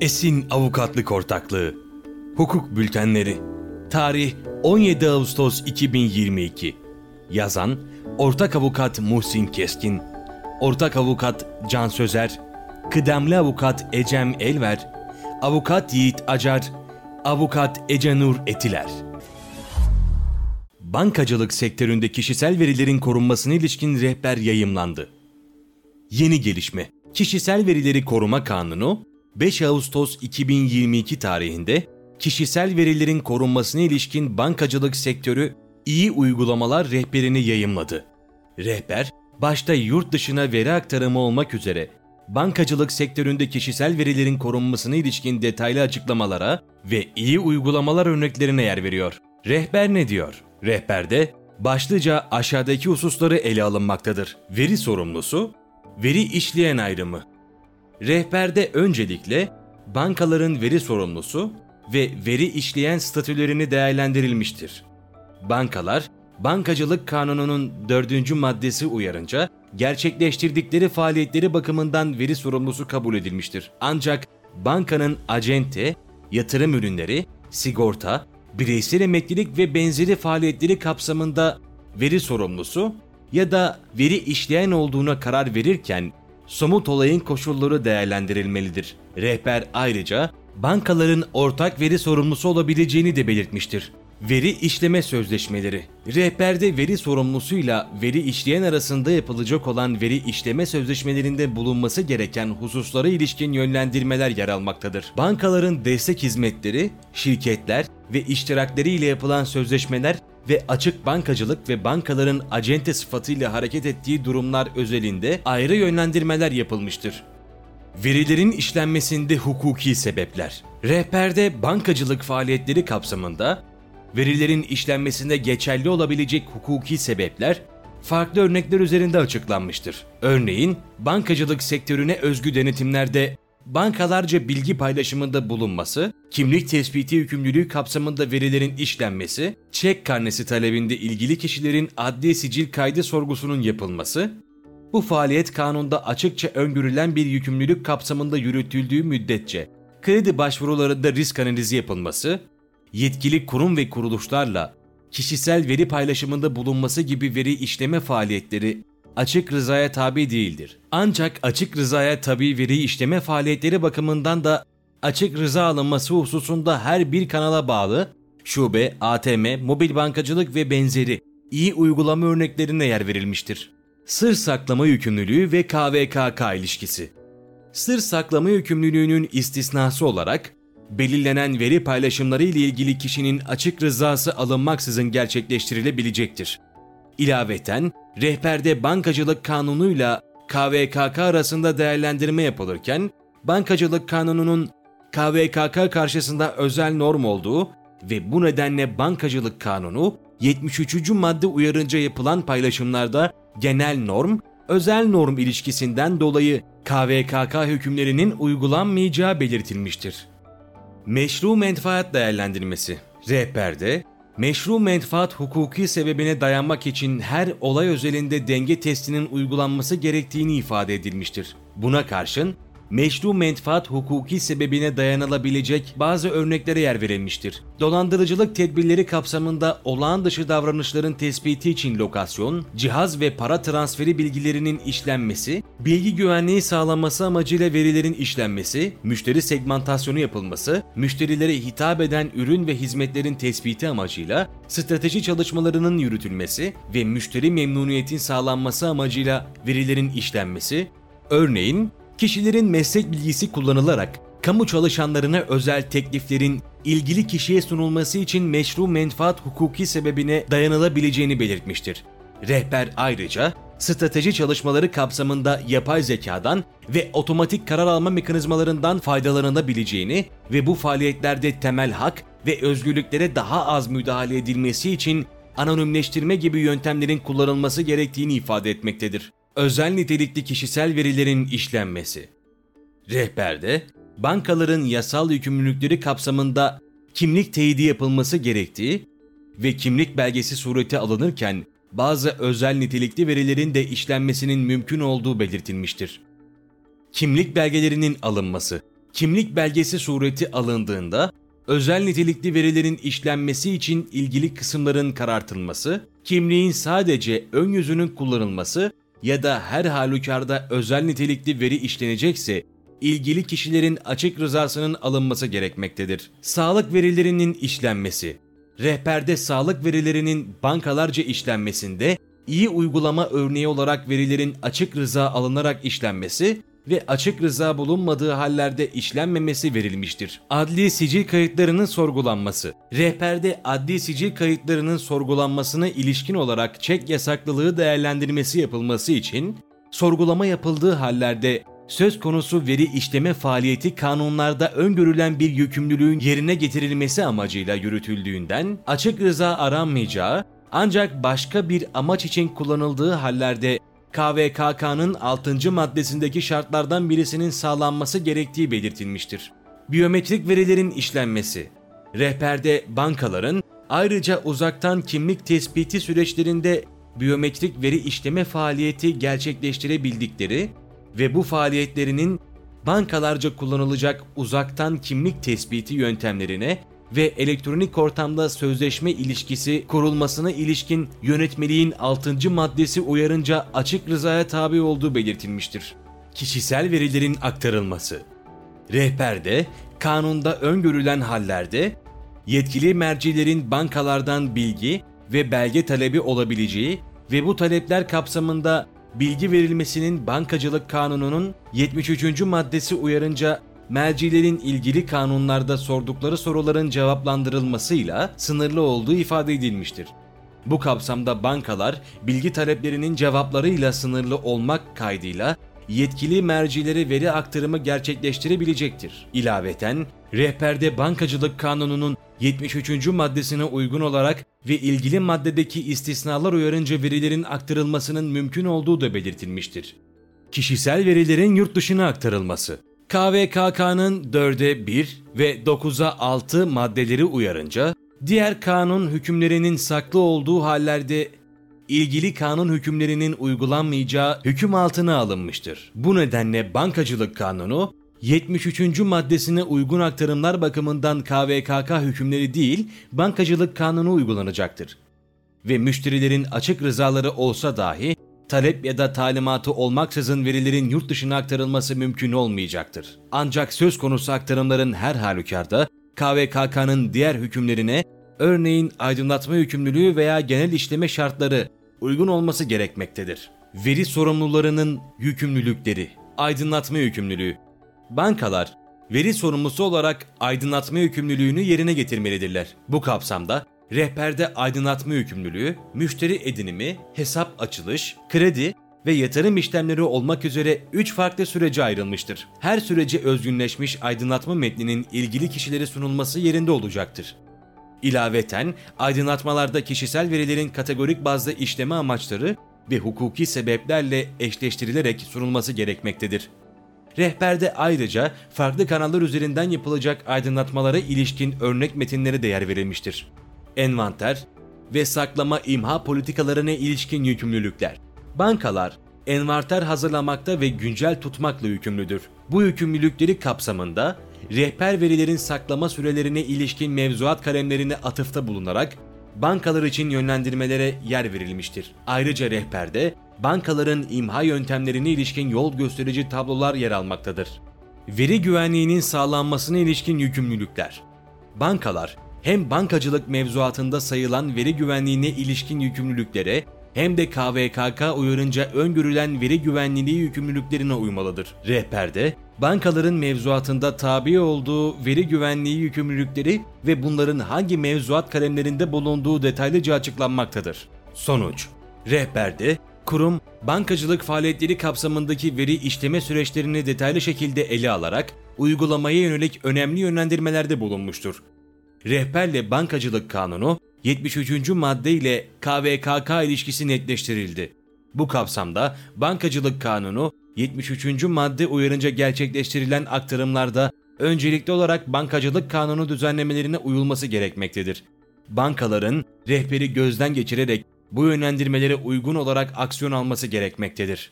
Esin Avukatlık Ortaklığı. Hukuk Bültenleri. Tarih 17 Ağustos 2022 Yazan Ortak Avukat Muhsin Keskin. Ortak Avukat Can Sözer. Kıdemli Avukat Ecem Elver. Avukat Yiğit Acar. Avukat Ecenur Etiler. Bankacılık sektöründe kişisel verilerin korunmasına ilişkin rehber yayımlandı. Yeni gelişme. Kişisel Verileri Koruma Kanunu 5 Ağustos 2022 tarihinde kişisel verilerin korunmasına ilişkin bankacılık sektörü iyi uygulamalar rehberini yayımladı. Rehber, başta yurt dışına veri aktarımı olmak üzere bankacılık sektöründe kişisel verilerin korunmasına ilişkin detaylı açıklamalara ve iyi uygulamalar örneklerine yer veriyor. Rehber ne diyor? Rehberde başlıca aşağıdaki hususları ele alınmaktadır. Veri sorumlusu, veri işleyen ayrımı. Rehberde öncelikle bankaların veri sorumlusu ve veri işleyen statülerini değerlendirilmiştir. Bankalar, Bankacılık Kanunu'nun dördüncü maddesi uyarınca gerçekleştirdikleri faaliyetleri bakımından veri sorumlusu kabul edilmiştir. Ancak bankanın acente, yatırım ürünleri, sigorta, bireysel emeklilik ve benzeri faaliyetleri kapsamında veri sorumlusu ya da veri işleyen olduğuna karar verirken somut olayın koşulları değerlendirilmelidir. Rehber ayrıca bankaların ortak veri sorumlusu olabileceğini de belirtmiştir. Veri işleme sözleşmeleri. Rehberde veri sorumlusuyla veri işleyen arasında yapılacak olan veri işleme sözleşmelerinde bulunması gereken hususlara ilişkin yönlendirmeler yer almaktadır. Bankaların destek hizmetleri, şirketler ve iştirakleri ile yapılan sözleşmeler ve açık bankacılık ve bankaların acente sıfatıyla hareket ettiği durumlar özelinde ayrı yönlendirmeler yapılmıştır. Verilerin işlenmesinde hukuki sebepler. Rehberde bankacılık faaliyetleri kapsamında verilerin işlenmesinde geçerli olabilecek hukuki sebepler farklı örnekler üzerinde açıklanmıştır. Örneğin bankacılık sektörüne özgü denetimlerde bankalarca bilgi paylaşımında bulunması, kimlik tespiti yükümlülüğü kapsamında verilerin işlenmesi, çek karnesi talebinde ilgili kişilerin adli sicil kaydı sorgusunun yapılması, bu faaliyet kanunda açıkça öngörülen bir yükümlülük kapsamında yürütüldüğü müddetçe kredi başvurularında risk analizi yapılması, yetkili kurum ve kuruluşlarla kişisel veri paylaşımında bulunması gibi veri işleme faaliyetleri açık rızaya tabi değildir. Ancak açık rızaya tabi veri işleme faaliyetleri bakımından da açık rıza alınması hususunda her bir kanala bağlı şube, ATM, mobil bankacılık ve benzeri iyi uygulama örneklerine yer verilmiştir. Sır saklama yükümlülüğü ve KVKK ilişkisi. Sır saklama yükümlülüğünün istisnası olarak belirlenen veri paylaşımları ile ilgili kişinin açık rızası alınmaksızın gerçekleştirilebilecektir. İlaveten rehberde bankacılık kanunuyla KVKK arasında değerlendirme yapılırken bankacılık kanununun KVKK karşısında özel norm olduğu ve bu nedenle bankacılık kanunu 73. madde uyarınca yapılan paylaşımlarda genel norm, özel norm ilişkisinden dolayı KVKK hükümlerinin uygulanmayacağı belirtilmiştir. Meşru menfaat değerlendirmesi. Rehberde meşru menfaat hukuki sebebine dayanmak için her olay özelinde denge testinin uygulanması gerektiğini ifade edilmiştir. Buna karşın meşru menfaat hukuki sebebine dayanılabilecek bazı örneklere yer verilmiştir. Dolandırıcılık tedbirleri kapsamında olağan dışı davranışların tespiti için lokasyon, cihaz ve para transferi bilgilerinin işlenmesi, bilgi güvenliği sağlanması amacıyla verilerin işlenmesi, müşteri segmentasyonu yapılması, müşterilere hitap eden ürün ve hizmetlerin tespiti amacıyla strateji çalışmalarının yürütülmesi ve müşteri memnuniyetin sağlanması amacıyla verilerin işlenmesi, örneğin kişilerin meslek bilgisi kullanılarak kamu çalışanlarına özel tekliflerin ilgili kişiye sunulması için meşru menfaat hukuki sebebine dayanılabileceğini belirtmiştir. Rehber ayrıca strateji çalışmaları kapsamında yapay zekadan ve otomatik karar alma mekanizmalarından faydalanabileceğini ve bu faaliyetlerde temel hak ve özgürlüklere daha az müdahale edilmesi için anonimleştirme gibi yöntemlerin kullanılması gerektiğini ifade etmektedir özel nitelikli kişisel verilerin işlenmesi. Rehberde, bankaların yasal yükümlülükleri kapsamında kimlik teyidi yapılması gerektiği ve kimlik belgesi sureti alınırken bazı özel nitelikli verilerin de işlenmesinin mümkün olduğu belirtilmiştir. Kimlik belgelerinin alınması kimlik belgesi sureti alındığında özel nitelikli verilerin işlenmesi için ilgili kısımların karartılması, kimliğin sadece ön yüzünün kullanılması ya da her halükarda özel nitelikli veri işlenecekse ilgili kişilerin açık rızasının alınması gerekmektedir. Sağlık verilerinin işlenmesi Rehberde sağlık verilerinin bankalarca işlenmesinde iyi uygulama örneği olarak verilerin açık rıza alınarak işlenmesi ve açık rıza bulunmadığı hallerde işlenmemesi verilmiştir. Adli sicil kayıtlarının sorgulanması. Rehberde adli sicil kayıtlarının sorgulanmasına ilişkin olarak çek yasaklılığı değerlendirmesi yapılması için sorgulama yapıldığı hallerde söz konusu veri işleme faaliyeti kanunlarda öngörülen bir yükümlülüğün yerine getirilmesi amacıyla yürütüldüğünden açık rıza aranmayacağı ancak başka bir amaç için kullanıldığı hallerde KVKK'nın 6. maddesindeki şartlardan birisinin sağlanması gerektiği belirtilmiştir. Biyometrik verilerin işlenmesi Rehberde bankaların ayrıca uzaktan kimlik tespiti süreçlerinde biyometrik veri işleme faaliyeti gerçekleştirebildikleri ve bu faaliyetlerinin bankalarca kullanılacak uzaktan kimlik tespiti yöntemlerine ve elektronik ortamda sözleşme ilişkisi kurulmasına ilişkin yönetmeliğin 6. maddesi uyarınca açık rızaya tabi olduğu belirtilmiştir. Kişisel verilerin aktarılması Rehberde, kanunda öngörülen hallerde yetkili mercilerin bankalardan bilgi ve belge talebi olabileceği ve bu talepler kapsamında bilgi verilmesinin bankacılık kanununun 73. maddesi uyarınca mercilerin ilgili kanunlarda sordukları soruların cevaplandırılmasıyla sınırlı olduğu ifade edilmiştir. Bu kapsamda bankalar bilgi taleplerinin cevaplarıyla sınırlı olmak kaydıyla yetkili mercilere veri aktarımı gerçekleştirebilecektir. İlaveten, rehberde bankacılık kanununun 73. maddesine uygun olarak ve ilgili maddedeki istisnalar uyarınca verilerin aktarılmasının mümkün olduğu da belirtilmiştir. Kişisel verilerin yurt dışına aktarılması KVKK'nın 4'e 1 ve 9'a 6 maddeleri uyarınca, diğer kanun hükümlerinin saklı olduğu hallerde ilgili kanun hükümlerinin uygulanmayacağı hüküm altına alınmıştır. Bu nedenle bankacılık kanunu 73. maddesine uygun aktarımlar bakımından KVKK hükümleri değil, bankacılık kanunu uygulanacaktır. Ve müşterilerin açık rızaları olsa dahi talep ya da talimatı olmaksızın verilerin yurt dışına aktarılması mümkün olmayacaktır. Ancak söz konusu aktarımların her halükarda KVKK'nın diğer hükümlerine, örneğin aydınlatma yükümlülüğü veya genel işleme şartları uygun olması gerekmektedir. Veri sorumlularının yükümlülükleri, aydınlatma yükümlülüğü. Bankalar, veri sorumlusu olarak aydınlatma yükümlülüğünü yerine getirmelidirler. Bu kapsamda rehberde aydınlatma yükümlülüğü, müşteri edinimi, hesap açılış, kredi ve yatırım işlemleri olmak üzere 3 farklı sürece ayrılmıştır. Her süreci özgünleşmiş aydınlatma metninin ilgili kişilere sunulması yerinde olacaktır. İlaveten aydınlatmalarda kişisel verilerin kategorik bazda işleme amaçları ve hukuki sebeplerle eşleştirilerek sunulması gerekmektedir. Rehberde ayrıca farklı kanallar üzerinden yapılacak aydınlatmalara ilişkin örnek metinlere değer verilmiştir. Envanter ve saklama imha politikalarına ilişkin yükümlülükler. Bankalar, envanter hazırlamakta ve güncel tutmakla yükümlüdür. Bu yükümlülükleri kapsamında rehber verilerin saklama sürelerine ilişkin mevzuat kalemlerine atıfta bulunarak bankalar için yönlendirmelere yer verilmiştir. Ayrıca rehberde bankaların imha yöntemlerine ilişkin yol gösterici tablolar yer almaktadır. Veri güvenliğinin sağlanmasına ilişkin yükümlülükler. Bankalar hem bankacılık mevzuatında sayılan veri güvenliğine ilişkin yükümlülüklere hem de KVKK uyarınca öngörülen veri güvenliği yükümlülüklerine uymalıdır. Rehberde, bankaların mevzuatında tabi olduğu veri güvenliği yükümlülükleri ve bunların hangi mevzuat kalemlerinde bulunduğu detaylıca açıklanmaktadır. Sonuç Rehberde, kurum, bankacılık faaliyetleri kapsamındaki veri işleme süreçlerini detaylı şekilde ele alarak uygulamaya yönelik önemli yönlendirmelerde bulunmuştur. Rehberle Bankacılık Kanunu 73. madde ile KVKK ilişkisi netleştirildi. Bu kapsamda Bankacılık Kanunu 73. madde uyarınca gerçekleştirilen aktarımlarda öncelikli olarak Bankacılık Kanunu düzenlemelerine uyulması gerekmektedir. Bankaların rehberi gözden geçirerek bu yönlendirmelere uygun olarak aksiyon alması gerekmektedir.